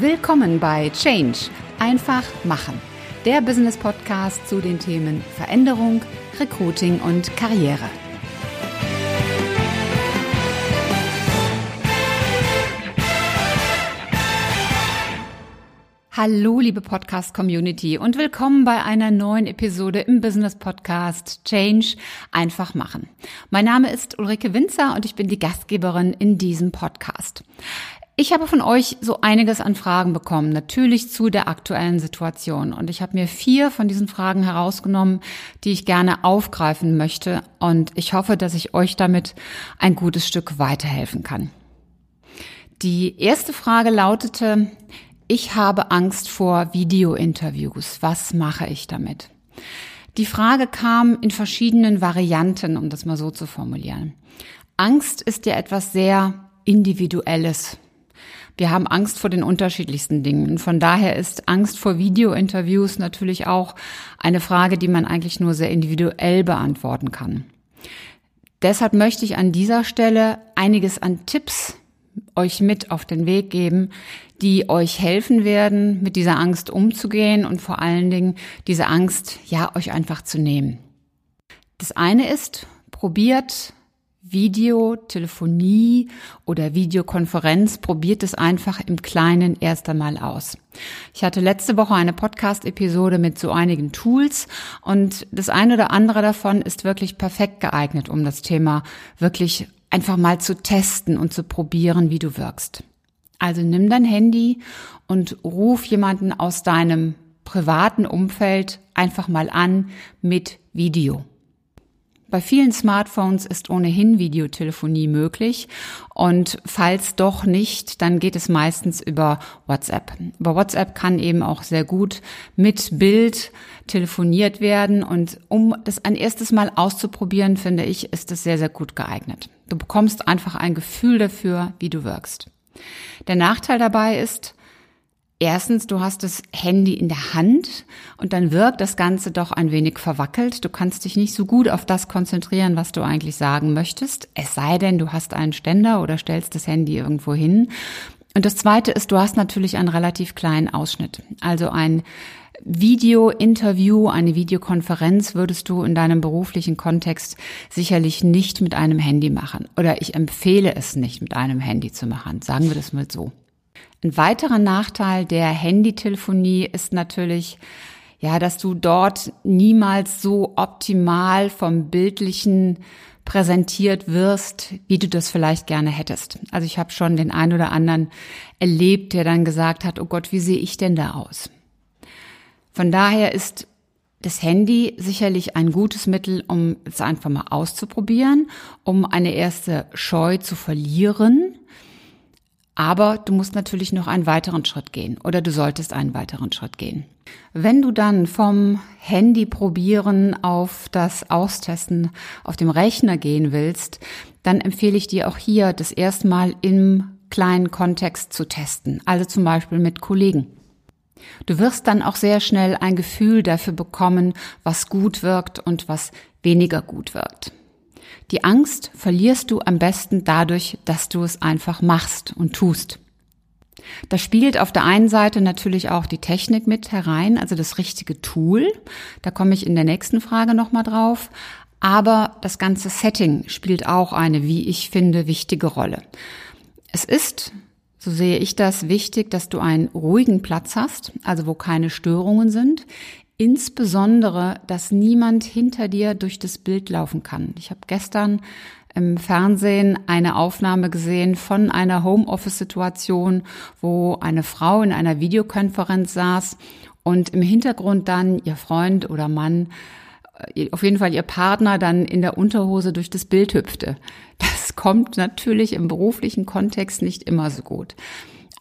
Willkommen bei Change. Einfach machen. Der Business Podcast zu den Themen Veränderung, Recruiting und Karriere. Hallo, liebe Podcast-Community und willkommen bei einer neuen Episode im Business-Podcast Change einfach machen. Mein Name ist Ulrike Winzer und ich bin die Gastgeberin in diesem Podcast. Ich habe von euch so einiges an Fragen bekommen, natürlich zu der aktuellen Situation. Und ich habe mir vier von diesen Fragen herausgenommen, die ich gerne aufgreifen möchte. Und ich hoffe, dass ich euch damit ein gutes Stück weiterhelfen kann. Die erste Frage lautete, ich habe Angst vor Videointerviews. Was mache ich damit? Die Frage kam in verschiedenen Varianten, um das mal so zu formulieren. Angst ist ja etwas sehr Individuelles. Wir haben Angst vor den unterschiedlichsten Dingen. Von daher ist Angst vor Videointerviews natürlich auch eine Frage, die man eigentlich nur sehr individuell beantworten kann. Deshalb möchte ich an dieser Stelle einiges an Tipps euch mit auf den Weg geben, die euch helfen werden, mit dieser Angst umzugehen und vor allen Dingen diese Angst, ja, euch einfach zu nehmen. Das eine ist, probiert Video, Telefonie oder Videokonferenz, probiert es einfach im Kleinen erst einmal aus. Ich hatte letzte Woche eine Podcast-Episode mit so einigen Tools und das eine oder andere davon ist wirklich perfekt geeignet, um das Thema wirklich einfach mal zu testen und zu probieren, wie du wirkst. Also nimm dein Handy und ruf jemanden aus deinem privaten Umfeld einfach mal an mit Video. Bei vielen Smartphones ist ohnehin Videotelefonie möglich und falls doch nicht, dann geht es meistens über WhatsApp. Über WhatsApp kann eben auch sehr gut mit Bild telefoniert werden und um das ein erstes Mal auszuprobieren, finde ich, ist es sehr, sehr gut geeignet. Du bekommst einfach ein Gefühl dafür, wie du wirkst. Der Nachteil dabei ist, Erstens, du hast das Handy in der Hand und dann wirkt das Ganze doch ein wenig verwackelt. Du kannst dich nicht so gut auf das konzentrieren, was du eigentlich sagen möchtest. Es sei denn, du hast einen Ständer oder stellst das Handy irgendwo hin. Und das Zweite ist, du hast natürlich einen relativ kleinen Ausschnitt. Also ein Video-Interview, eine Videokonferenz würdest du in deinem beruflichen Kontext sicherlich nicht mit einem Handy machen. Oder ich empfehle es nicht mit einem Handy zu machen. Sagen wir das mal so. Ein weiterer Nachteil der Handytelefonie ist natürlich, ja, dass du dort niemals so optimal vom bildlichen präsentiert wirst, wie du das vielleicht gerne hättest. Also ich habe schon den einen oder anderen erlebt, der dann gesagt hat, oh Gott, wie sehe ich denn da aus? Von daher ist das Handy sicherlich ein gutes Mittel, um es einfach mal auszuprobieren, um eine erste Scheu zu verlieren aber du musst natürlich noch einen weiteren Schritt gehen oder du solltest einen weiteren Schritt gehen. Wenn du dann vom Handy probieren auf das Austesten auf dem Rechner gehen willst, dann empfehle ich dir auch hier das erstmal im kleinen Kontext zu testen, also zum Beispiel mit Kollegen. Du wirst dann auch sehr schnell ein Gefühl dafür bekommen, was gut wirkt und was weniger gut wirkt. Die Angst verlierst du am besten dadurch, dass du es einfach machst und tust. Da spielt auf der einen Seite natürlich auch die Technik mit herein, also das richtige Tool. Da komme ich in der nächsten Frage nochmal drauf. Aber das ganze Setting spielt auch eine, wie ich finde, wichtige Rolle. Es ist, so sehe ich das, wichtig, dass du einen ruhigen Platz hast, also wo keine Störungen sind. Insbesondere, dass niemand hinter dir durch das Bild laufen kann. Ich habe gestern im Fernsehen eine Aufnahme gesehen von einer Homeoffice-Situation, wo eine Frau in einer Videokonferenz saß und im Hintergrund dann ihr Freund oder Mann, äh, auf jeden Fall ihr Partner dann in der Unterhose durch das Bild hüpfte. Das kommt natürlich im beruflichen Kontext nicht immer so gut.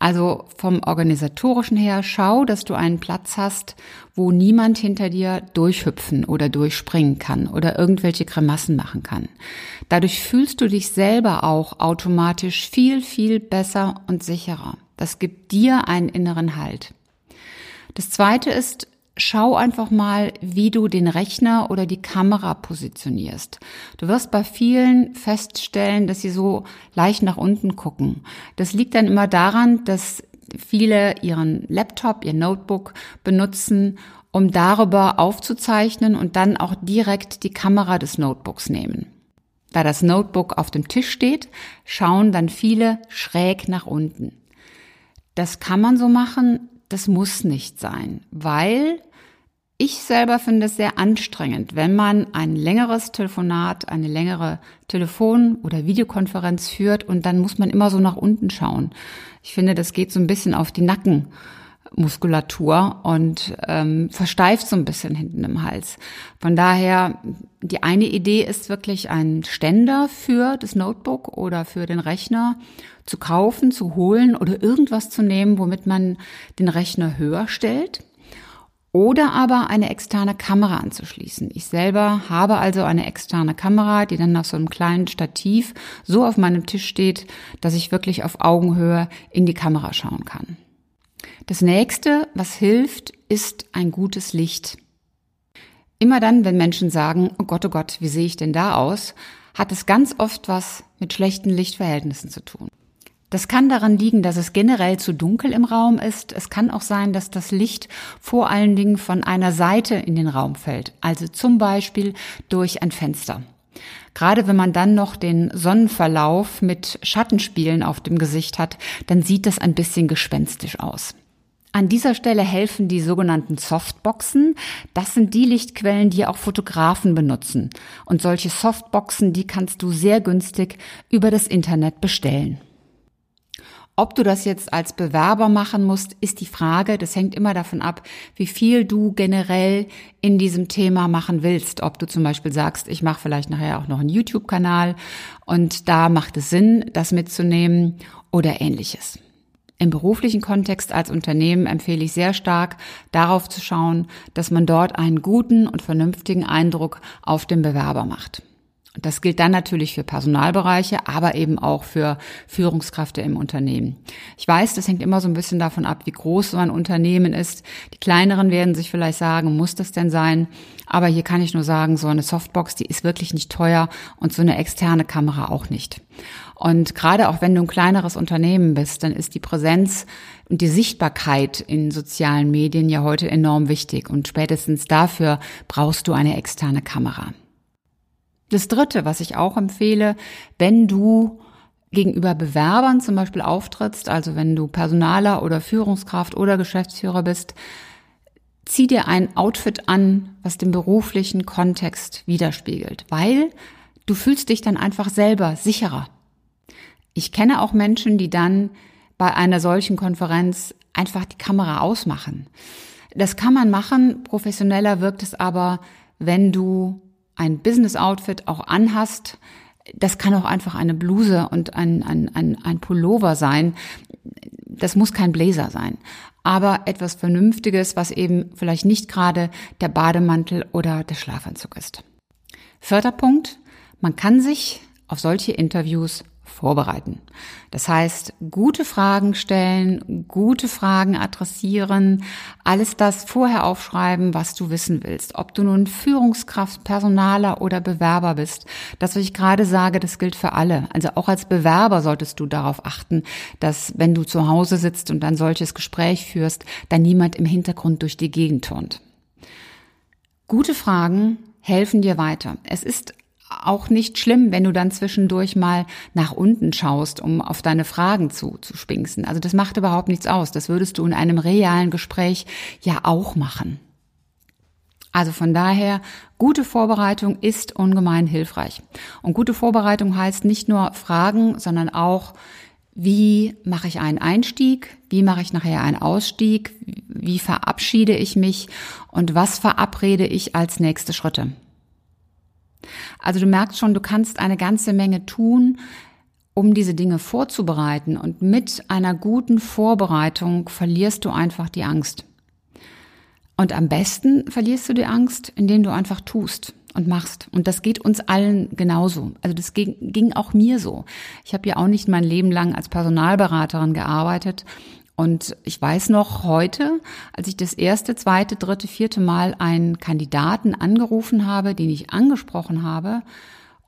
Also vom organisatorischen her schau, dass du einen Platz hast, wo niemand hinter dir durchhüpfen oder durchspringen kann oder irgendwelche Grimassen machen kann. Dadurch fühlst du dich selber auch automatisch viel, viel besser und sicherer. Das gibt dir einen inneren Halt. Das zweite ist, schau einfach mal, wie du den Rechner oder die Kamera positionierst. Du wirst bei vielen feststellen, dass sie so leicht nach unten gucken. Das liegt dann immer daran, dass viele ihren Laptop, ihr Notebook benutzen, um darüber aufzuzeichnen und dann auch direkt die Kamera des Notebooks nehmen. Da das Notebook auf dem Tisch steht, schauen dann viele schräg nach unten. Das kann man so machen, das muss nicht sein, weil ich selber finde es sehr anstrengend, wenn man ein längeres Telefonat, eine längere Telefon- oder Videokonferenz führt und dann muss man immer so nach unten schauen. Ich finde, das geht so ein bisschen auf die Nackenmuskulatur und ähm, versteift so ein bisschen hinten im Hals. Von daher, die eine Idee ist wirklich ein Ständer für das Notebook oder für den Rechner zu kaufen, zu holen oder irgendwas zu nehmen, womit man den Rechner höher stellt oder aber eine externe Kamera anzuschließen. Ich selber habe also eine externe Kamera, die dann auf so einem kleinen Stativ so auf meinem Tisch steht, dass ich wirklich auf Augenhöhe in die Kamera schauen kann. Das nächste, was hilft, ist ein gutes Licht. Immer dann, wenn Menschen sagen, oh Gott, oh Gott, wie sehe ich denn da aus, hat es ganz oft was mit schlechten Lichtverhältnissen zu tun. Das kann daran liegen, dass es generell zu dunkel im Raum ist. Es kann auch sein, dass das Licht vor allen Dingen von einer Seite in den Raum fällt, also zum Beispiel durch ein Fenster. Gerade wenn man dann noch den Sonnenverlauf mit Schattenspielen auf dem Gesicht hat, dann sieht das ein bisschen gespenstisch aus. An dieser Stelle helfen die sogenannten Softboxen. Das sind die Lichtquellen, die auch Fotografen benutzen. Und solche Softboxen, die kannst du sehr günstig über das Internet bestellen. Ob du das jetzt als Bewerber machen musst, ist die Frage. Das hängt immer davon ab, wie viel du generell in diesem Thema machen willst. Ob du zum Beispiel sagst, ich mache vielleicht nachher auch noch einen YouTube-Kanal und da macht es Sinn, das mitzunehmen oder ähnliches. Im beruflichen Kontext als Unternehmen empfehle ich sehr stark, darauf zu schauen, dass man dort einen guten und vernünftigen Eindruck auf den Bewerber macht. Das gilt dann natürlich für Personalbereiche, aber eben auch für Führungskräfte im Unternehmen. Ich weiß, das hängt immer so ein bisschen davon ab, wie groß so ein Unternehmen ist. Die kleineren werden sich vielleicht sagen, muss das denn sein? Aber hier kann ich nur sagen, so eine Softbox, die ist wirklich nicht teuer und so eine externe Kamera auch nicht. Und gerade auch wenn du ein kleineres Unternehmen bist, dann ist die Präsenz und die Sichtbarkeit in sozialen Medien ja heute enorm wichtig. Und spätestens dafür brauchst du eine externe Kamera. Das Dritte, was ich auch empfehle, wenn du gegenüber Bewerbern zum Beispiel auftrittst, also wenn du Personaler oder Führungskraft oder Geschäftsführer bist, zieh dir ein Outfit an, was den beruflichen Kontext widerspiegelt, weil du fühlst dich dann einfach selber sicherer. Ich kenne auch Menschen, die dann bei einer solchen Konferenz einfach die Kamera ausmachen. Das kann man machen, professioneller wirkt es aber, wenn du ein Business-Outfit auch anhast, das kann auch einfach eine Bluse und ein, ein, ein, ein Pullover sein. Das muss kein Blazer sein. Aber etwas Vernünftiges, was eben vielleicht nicht gerade der Bademantel oder der Schlafanzug ist. Vierter Punkt. Man kann sich auf solche Interviews vorbereiten. Das heißt, gute Fragen stellen, gute Fragen adressieren, alles das vorher aufschreiben, was du wissen willst. Ob du nun Führungskraft, Personaler oder Bewerber bist. Das, was ich gerade sage, das gilt für alle. Also auch als Bewerber solltest du darauf achten, dass wenn du zu Hause sitzt und ein solches Gespräch führst, dann niemand im Hintergrund durch die Gegend turnt. Gute Fragen helfen dir weiter. Es ist auch nicht schlimm, wenn du dann zwischendurch mal nach unten schaust, um auf deine Fragen zu, zu spinksen. Also das macht überhaupt nichts aus. Das würdest du in einem realen Gespräch ja auch machen. Also von daher, gute Vorbereitung ist ungemein hilfreich. Und gute Vorbereitung heißt nicht nur Fragen, sondern auch, wie mache ich einen Einstieg, wie mache ich nachher einen Ausstieg, wie verabschiede ich mich und was verabrede ich als nächste Schritte. Also du merkst schon, du kannst eine ganze Menge tun, um diese Dinge vorzubereiten. Und mit einer guten Vorbereitung verlierst du einfach die Angst. Und am besten verlierst du die Angst, indem du einfach tust und machst. Und das geht uns allen genauso. Also das ging, ging auch mir so. Ich habe ja auch nicht mein Leben lang als Personalberaterin gearbeitet und ich weiß noch heute, als ich das erste, zweite, dritte, vierte Mal einen Kandidaten angerufen habe, den ich angesprochen habe,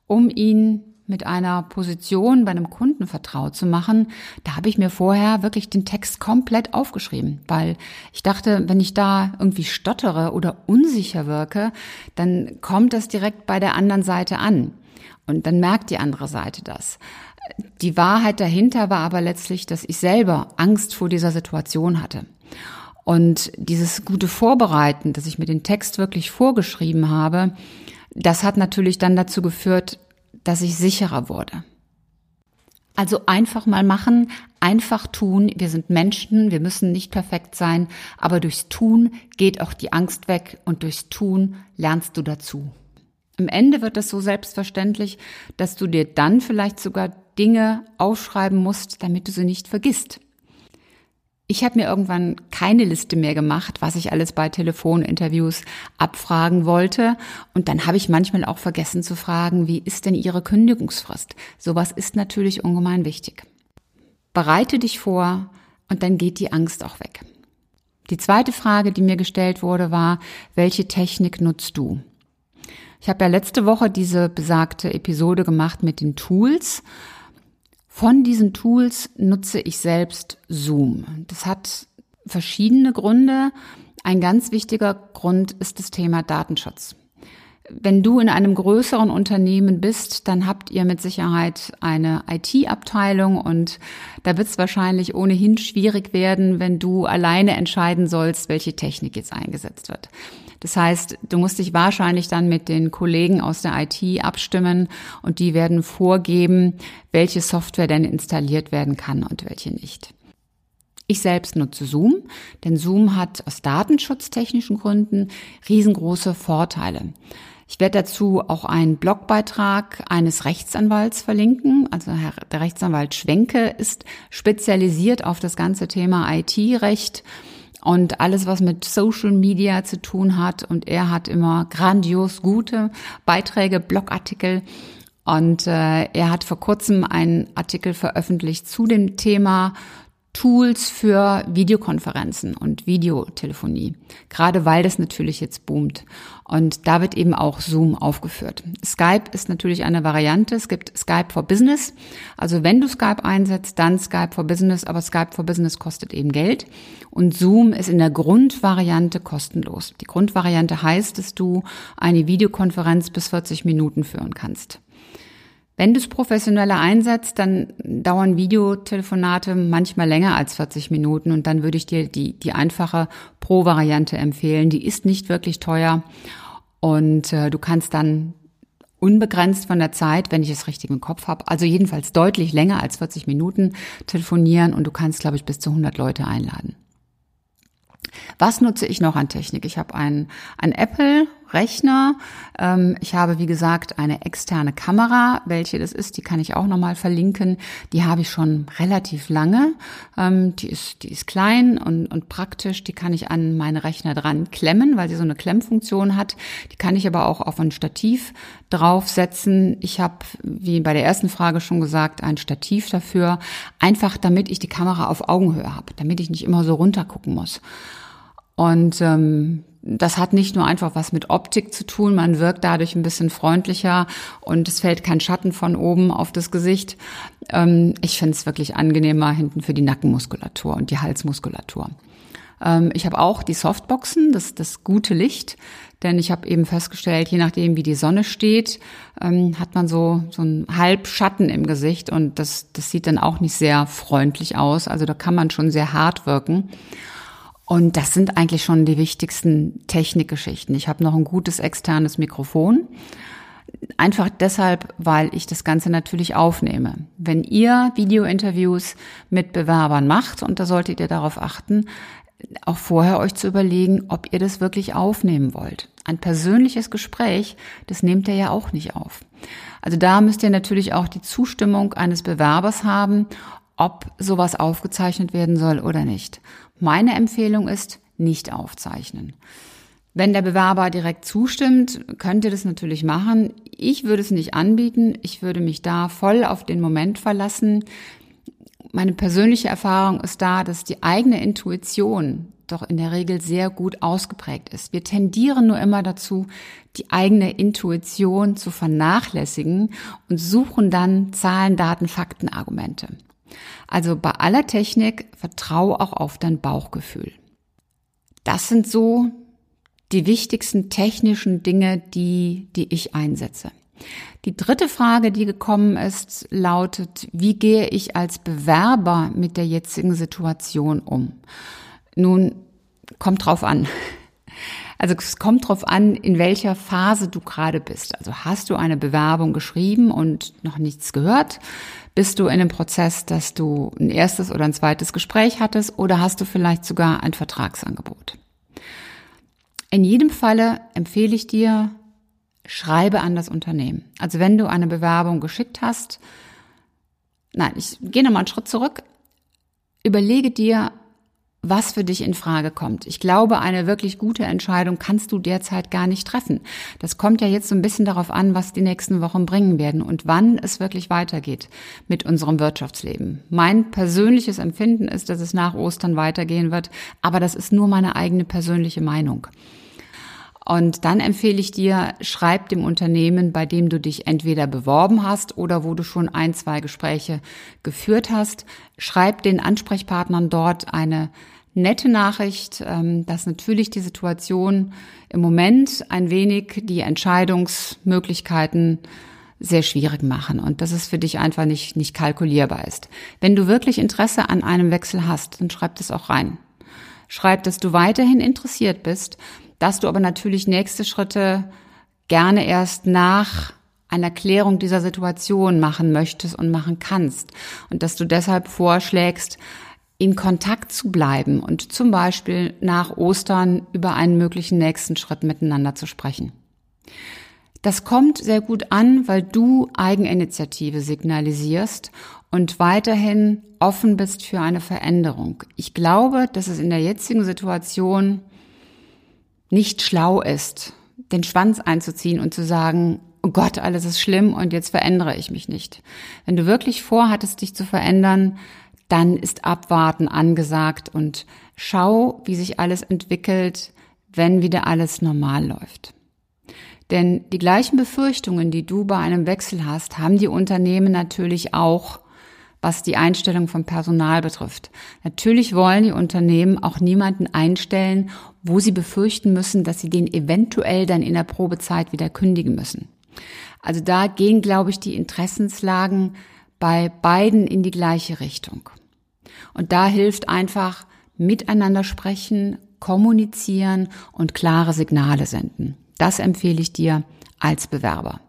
um ihn mit einer Position bei einem Kunden vertraut zu machen, da habe ich mir vorher wirklich den Text komplett aufgeschrieben, weil ich dachte, wenn ich da irgendwie stottere oder unsicher wirke, dann kommt das direkt bei der anderen Seite an. Und dann merkt die andere Seite das. Die Wahrheit dahinter war aber letztlich, dass ich selber Angst vor dieser Situation hatte. Und dieses gute Vorbereiten, dass ich mir den Text wirklich vorgeschrieben habe, das hat natürlich dann dazu geführt, dass ich sicherer wurde. Also einfach mal machen, einfach tun. Wir sind Menschen, wir müssen nicht perfekt sein, aber durchs Tun geht auch die Angst weg und durchs Tun lernst du dazu. Im Ende wird es so selbstverständlich, dass du dir dann vielleicht sogar Dinge aufschreiben musst, damit du sie nicht vergisst. Ich habe mir irgendwann keine Liste mehr gemacht, was ich alles bei Telefoninterviews abfragen wollte. Und dann habe ich manchmal auch vergessen zu fragen, wie ist denn Ihre Kündigungsfrist? Sowas ist natürlich ungemein wichtig. Bereite dich vor und dann geht die Angst auch weg. Die zweite Frage, die mir gestellt wurde, war, welche Technik nutzt du? Ich habe ja letzte Woche diese besagte Episode gemacht mit den Tools. Von diesen Tools nutze ich selbst Zoom. Das hat verschiedene Gründe. Ein ganz wichtiger Grund ist das Thema Datenschutz. Wenn du in einem größeren Unternehmen bist, dann habt ihr mit Sicherheit eine IT-Abteilung und da wird es wahrscheinlich ohnehin schwierig werden, wenn du alleine entscheiden sollst, welche Technik jetzt eingesetzt wird. Das heißt, du musst dich wahrscheinlich dann mit den Kollegen aus der IT abstimmen und die werden vorgeben, welche Software denn installiert werden kann und welche nicht. Ich selbst nutze Zoom, denn Zoom hat aus datenschutztechnischen Gründen riesengroße Vorteile. Ich werde dazu auch einen Blogbeitrag eines Rechtsanwalts verlinken. Also der Rechtsanwalt Schwenke ist spezialisiert auf das ganze Thema IT-Recht und alles, was mit Social Media zu tun hat. Und er hat immer grandios gute Beiträge, Blogartikel. Und äh, er hat vor kurzem einen Artikel veröffentlicht zu dem Thema Tools für Videokonferenzen und Videotelefonie. Gerade weil das natürlich jetzt boomt. Und da wird eben auch Zoom aufgeführt. Skype ist natürlich eine Variante. Es gibt Skype for Business. Also wenn du Skype einsetzt, dann Skype for Business. Aber Skype for Business kostet eben Geld. Und Zoom ist in der Grundvariante kostenlos. Die Grundvariante heißt, dass du eine Videokonferenz bis 40 Minuten führen kannst. Wenn du es professioneller einsetzt, dann dauern Videotelefonate manchmal länger als 40 Minuten und dann würde ich dir die, die einfache Pro-Variante empfehlen. Die ist nicht wirklich teuer und äh, du kannst dann unbegrenzt von der Zeit, wenn ich es richtig im Kopf habe, also jedenfalls deutlich länger als 40 Minuten telefonieren und du kannst, glaube ich, bis zu 100 Leute einladen. Was nutze ich noch an Technik? Ich habe einen, einen Apple-Rechner. Ähm, ich habe, wie gesagt, eine externe Kamera. Welche das ist, die kann ich auch nochmal verlinken. Die habe ich schon relativ lange. Ähm, die, ist, die ist klein und, und praktisch. Die kann ich an meine Rechner dran klemmen, weil sie so eine Klemmfunktion hat. Die kann ich aber auch auf ein Stativ draufsetzen. Ich habe, wie bei der ersten Frage schon gesagt, ein Stativ dafür. Einfach damit ich die Kamera auf Augenhöhe habe, damit ich nicht immer so runtergucken muss. Und ähm, das hat nicht nur einfach was mit Optik zu tun, man wirkt dadurch ein bisschen freundlicher und es fällt kein Schatten von oben auf das Gesicht. Ähm, ich finde es wirklich angenehmer hinten für die Nackenmuskulatur und die Halsmuskulatur. Ähm, ich habe auch die Softboxen, das, das gute Licht, denn ich habe eben festgestellt, je nachdem wie die Sonne steht, ähm, hat man so, so einen Halbschatten im Gesicht und das, das sieht dann auch nicht sehr freundlich aus. Also da kann man schon sehr hart wirken. Und das sind eigentlich schon die wichtigsten Technikgeschichten. Ich habe noch ein gutes externes Mikrofon. Einfach deshalb, weil ich das Ganze natürlich aufnehme. Wenn ihr Videointerviews mit Bewerbern macht, und da solltet ihr darauf achten, auch vorher euch zu überlegen, ob ihr das wirklich aufnehmen wollt. Ein persönliches Gespräch, das nehmt ihr ja auch nicht auf. Also da müsst ihr natürlich auch die Zustimmung eines Bewerbers haben, ob sowas aufgezeichnet werden soll oder nicht. Meine Empfehlung ist, nicht aufzeichnen. Wenn der Bewerber direkt zustimmt, könnt ihr das natürlich machen. Ich würde es nicht anbieten. Ich würde mich da voll auf den Moment verlassen. Meine persönliche Erfahrung ist da, dass die eigene Intuition doch in der Regel sehr gut ausgeprägt ist. Wir tendieren nur immer dazu, die eigene Intuition zu vernachlässigen und suchen dann Zahlen, Daten, Fakten, Argumente. Also bei aller Technik vertrau auch auf dein Bauchgefühl. Das sind so die wichtigsten technischen Dinge, die, die ich einsetze. Die dritte Frage, die gekommen ist, lautet, wie gehe ich als Bewerber mit der jetzigen Situation um? Nun, kommt drauf an. Also es kommt drauf an, in welcher Phase du gerade bist. Also hast du eine Bewerbung geschrieben und noch nichts gehört? Bist du in einem Prozess, dass du ein erstes oder ein zweites Gespräch hattest oder hast du vielleicht sogar ein Vertragsangebot? In jedem Falle empfehle ich dir, schreibe an das Unternehmen. Also wenn du eine Bewerbung geschickt hast, nein, ich gehe nochmal einen Schritt zurück, überlege dir, was für dich in Frage kommt. Ich glaube, eine wirklich gute Entscheidung kannst du derzeit gar nicht treffen. Das kommt ja jetzt so ein bisschen darauf an, was die nächsten Wochen bringen werden und wann es wirklich weitergeht mit unserem Wirtschaftsleben. Mein persönliches Empfinden ist, dass es nach Ostern weitergehen wird, aber das ist nur meine eigene persönliche Meinung. Und dann empfehle ich dir, schreib dem Unternehmen, bei dem du dich entweder beworben hast oder wo du schon ein, zwei Gespräche geführt hast, schreib den Ansprechpartnern dort eine nette Nachricht, ähm, dass natürlich die Situation im Moment ein wenig die Entscheidungsmöglichkeiten sehr schwierig machen und dass es für dich einfach nicht, nicht kalkulierbar ist. Wenn du wirklich Interesse an einem Wechsel hast, dann schreib das auch rein. Schreib, dass du weiterhin interessiert bist, dass du aber natürlich nächste Schritte gerne erst nach einer Klärung dieser Situation machen möchtest und machen kannst und dass du deshalb vorschlägst, in Kontakt zu bleiben und zum Beispiel nach Ostern über einen möglichen nächsten Schritt miteinander zu sprechen. Das kommt sehr gut an, weil du Eigeninitiative signalisierst und weiterhin offen bist für eine Veränderung. Ich glaube, dass es in der jetzigen Situation nicht schlau ist, den Schwanz einzuziehen und zu sagen, oh Gott, alles ist schlimm und jetzt verändere ich mich nicht. Wenn du wirklich vorhattest, dich zu verändern, dann ist Abwarten angesagt und schau, wie sich alles entwickelt, wenn wieder alles normal läuft. Denn die gleichen Befürchtungen, die du bei einem Wechsel hast, haben die Unternehmen natürlich auch was die Einstellung von Personal betrifft. Natürlich wollen die Unternehmen auch niemanden einstellen, wo sie befürchten müssen, dass sie den eventuell dann in der Probezeit wieder kündigen müssen. Also da gehen, glaube ich, die Interessenslagen bei beiden in die gleiche Richtung. Und da hilft einfach miteinander sprechen, kommunizieren und klare Signale senden. Das empfehle ich dir als Bewerber.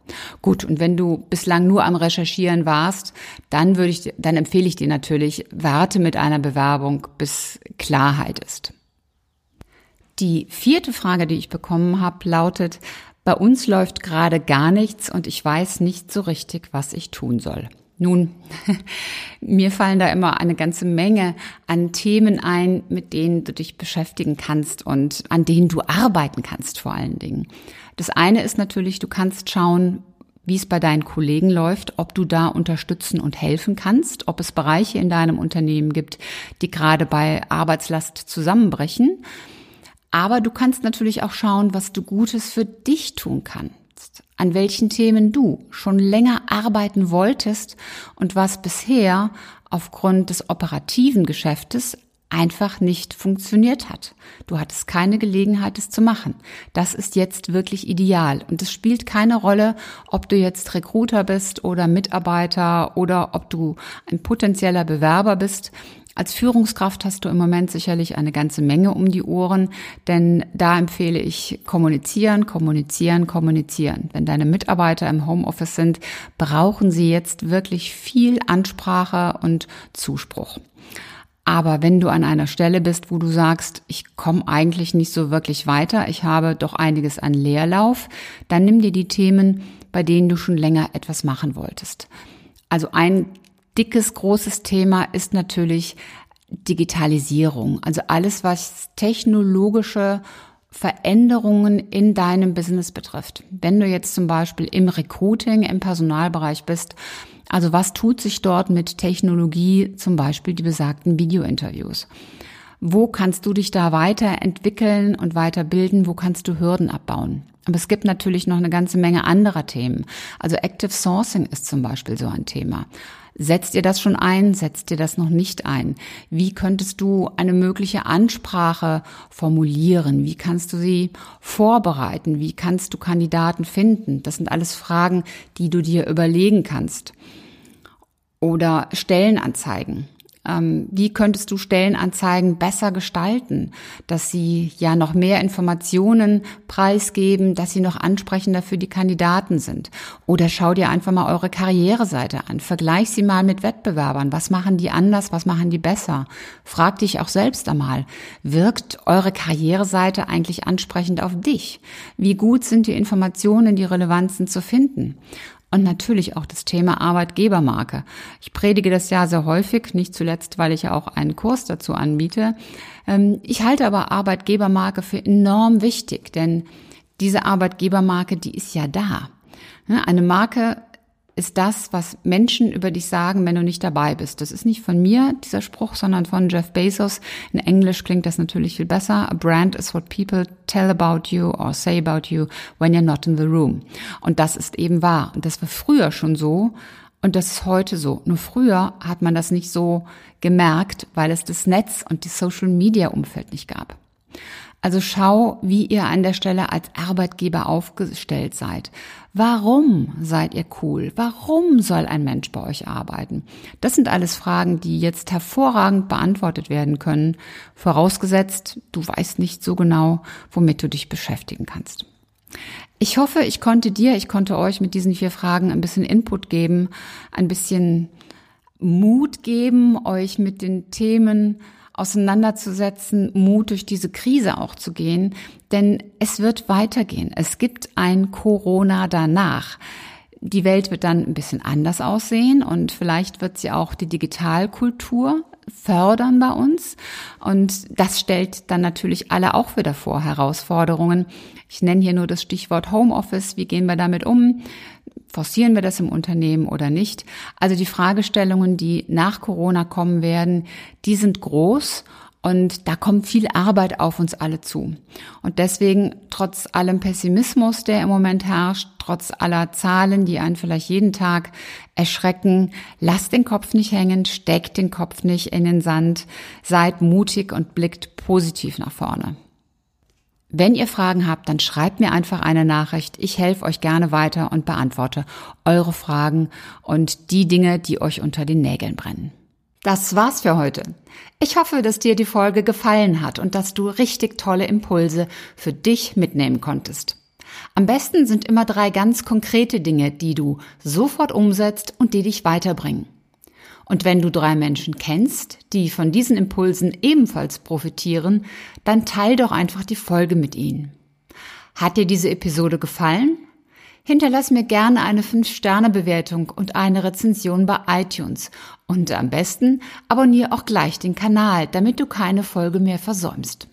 Gut, und wenn du bislang nur am Recherchieren warst, dann würde ich, dann empfehle ich dir natürlich, warte mit einer Bewerbung, bis Klarheit ist. Die vierte Frage, die ich bekommen habe, lautet, bei uns läuft gerade gar nichts und ich weiß nicht so richtig, was ich tun soll. Nun, mir fallen da immer eine ganze Menge an Themen ein, mit denen du dich beschäftigen kannst und an denen du arbeiten kannst vor allen Dingen. Das eine ist natürlich, du kannst schauen, wie es bei deinen Kollegen läuft, ob du da unterstützen und helfen kannst, ob es Bereiche in deinem Unternehmen gibt, die gerade bei Arbeitslast zusammenbrechen. Aber du kannst natürlich auch schauen, was du Gutes für dich tun kannst, an welchen Themen du schon länger arbeiten wolltest und was bisher aufgrund des operativen Geschäftes einfach nicht funktioniert hat. Du hattest keine Gelegenheit, es zu machen. Das ist jetzt wirklich ideal. Und es spielt keine Rolle, ob du jetzt Recruiter bist oder Mitarbeiter oder ob du ein potenzieller Bewerber bist. Als Führungskraft hast du im Moment sicherlich eine ganze Menge um die Ohren, denn da empfehle ich kommunizieren, kommunizieren, kommunizieren. Wenn deine Mitarbeiter im Homeoffice sind, brauchen sie jetzt wirklich viel Ansprache und Zuspruch. Aber wenn du an einer Stelle bist, wo du sagst, ich komme eigentlich nicht so wirklich weiter, ich habe doch einiges an Leerlauf, dann nimm dir die Themen, bei denen du schon länger etwas machen wolltest. Also ein dickes, großes Thema ist natürlich Digitalisierung. Also alles, was technologische Veränderungen in deinem Business betrifft. Wenn du jetzt zum Beispiel im Recruiting, im Personalbereich bist, also was tut sich dort mit Technologie, zum Beispiel die besagten Videointerviews? Wo kannst du dich da weiterentwickeln und weiterbilden? Wo kannst du Hürden abbauen? Aber es gibt natürlich noch eine ganze Menge anderer Themen. Also Active Sourcing ist zum Beispiel so ein Thema. Setzt ihr das schon ein? Setzt ihr das noch nicht ein? Wie könntest du eine mögliche Ansprache formulieren? Wie kannst du sie vorbereiten? Wie kannst du Kandidaten finden? Das sind alles Fragen, die du dir überlegen kannst. Oder Stellenanzeigen. Ähm, wie könntest du Stellenanzeigen besser gestalten, dass sie ja noch mehr Informationen preisgeben, dass sie noch ansprechender für die Kandidaten sind? Oder schau dir einfach mal eure Karriereseite an. Vergleich sie mal mit Wettbewerbern. Was machen die anders? Was machen die besser? Frag dich auch selbst einmal. Wirkt eure Karriereseite eigentlich ansprechend auf dich? Wie gut sind die Informationen, die Relevanzen zu finden? Und natürlich auch das Thema Arbeitgebermarke. Ich predige das ja sehr häufig, nicht zuletzt, weil ich ja auch einen Kurs dazu anbiete. Ähm, ich halte aber Arbeitgebermarke für enorm wichtig, denn diese Arbeitgebermarke, die ist ja da. Eine Marke ist das, was Menschen über dich sagen, wenn du nicht dabei bist. Das ist nicht von mir, dieser Spruch, sondern von Jeff Bezos. In Englisch klingt das natürlich viel besser. A brand is what people tell about you or say about you when you're not in the room. Und das ist eben wahr. Und das war früher schon so. Und das ist heute so. Nur früher hat man das nicht so gemerkt, weil es das Netz und die Social Media Umfeld nicht gab. Also schau, wie ihr an der Stelle als Arbeitgeber aufgestellt seid. Warum seid ihr cool? Warum soll ein Mensch bei euch arbeiten? Das sind alles Fragen, die jetzt hervorragend beantwortet werden können, vorausgesetzt, du weißt nicht so genau, womit du dich beschäftigen kannst. Ich hoffe, ich konnte dir, ich konnte euch mit diesen vier Fragen ein bisschen Input geben, ein bisschen Mut geben, euch mit den Themen auseinanderzusetzen, Mut durch diese Krise auch zu gehen, denn es wird weitergehen. Es gibt ein Corona danach. Die Welt wird dann ein bisschen anders aussehen und vielleicht wird sie auch die Digitalkultur fördern bei uns. Und das stellt dann natürlich alle auch wieder vor Herausforderungen. Ich nenne hier nur das Stichwort Homeoffice. Wie gehen wir damit um? forcieren wir das im Unternehmen oder nicht? Also die Fragestellungen, die nach Corona kommen werden, die sind groß und da kommt viel Arbeit auf uns alle zu. Und deswegen, trotz allem Pessimismus, der im Moment herrscht, trotz aller Zahlen, die einen vielleicht jeden Tag erschrecken, lasst den Kopf nicht hängen, steckt den Kopf nicht in den Sand, seid mutig und blickt positiv nach vorne. Wenn ihr Fragen habt, dann schreibt mir einfach eine Nachricht. Ich helfe euch gerne weiter und beantworte eure Fragen und die Dinge, die euch unter den Nägeln brennen. Das war's für heute. Ich hoffe, dass dir die Folge gefallen hat und dass du richtig tolle Impulse für dich mitnehmen konntest. Am besten sind immer drei ganz konkrete Dinge, die du sofort umsetzt und die dich weiterbringen. Und wenn du drei Menschen kennst, die von diesen Impulsen ebenfalls profitieren, dann teil doch einfach die Folge mit ihnen. Hat dir diese Episode gefallen? Hinterlass mir gerne eine 5-Sterne-Bewertung und eine Rezension bei iTunes. Und am besten abonniere auch gleich den Kanal, damit du keine Folge mehr versäumst.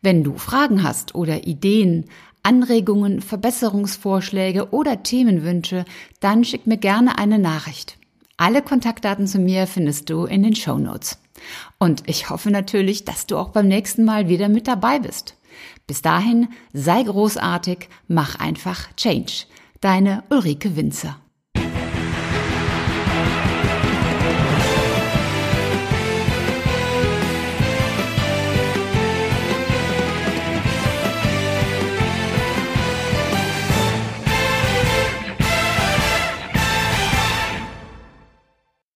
Wenn du Fragen hast oder Ideen, Anregungen, Verbesserungsvorschläge oder Themenwünsche, dann schick mir gerne eine Nachricht. Alle Kontaktdaten zu mir findest du in den Show Notes. Und ich hoffe natürlich, dass du auch beim nächsten Mal wieder mit dabei bist. Bis dahin, sei großartig, mach einfach Change. Deine Ulrike Winzer.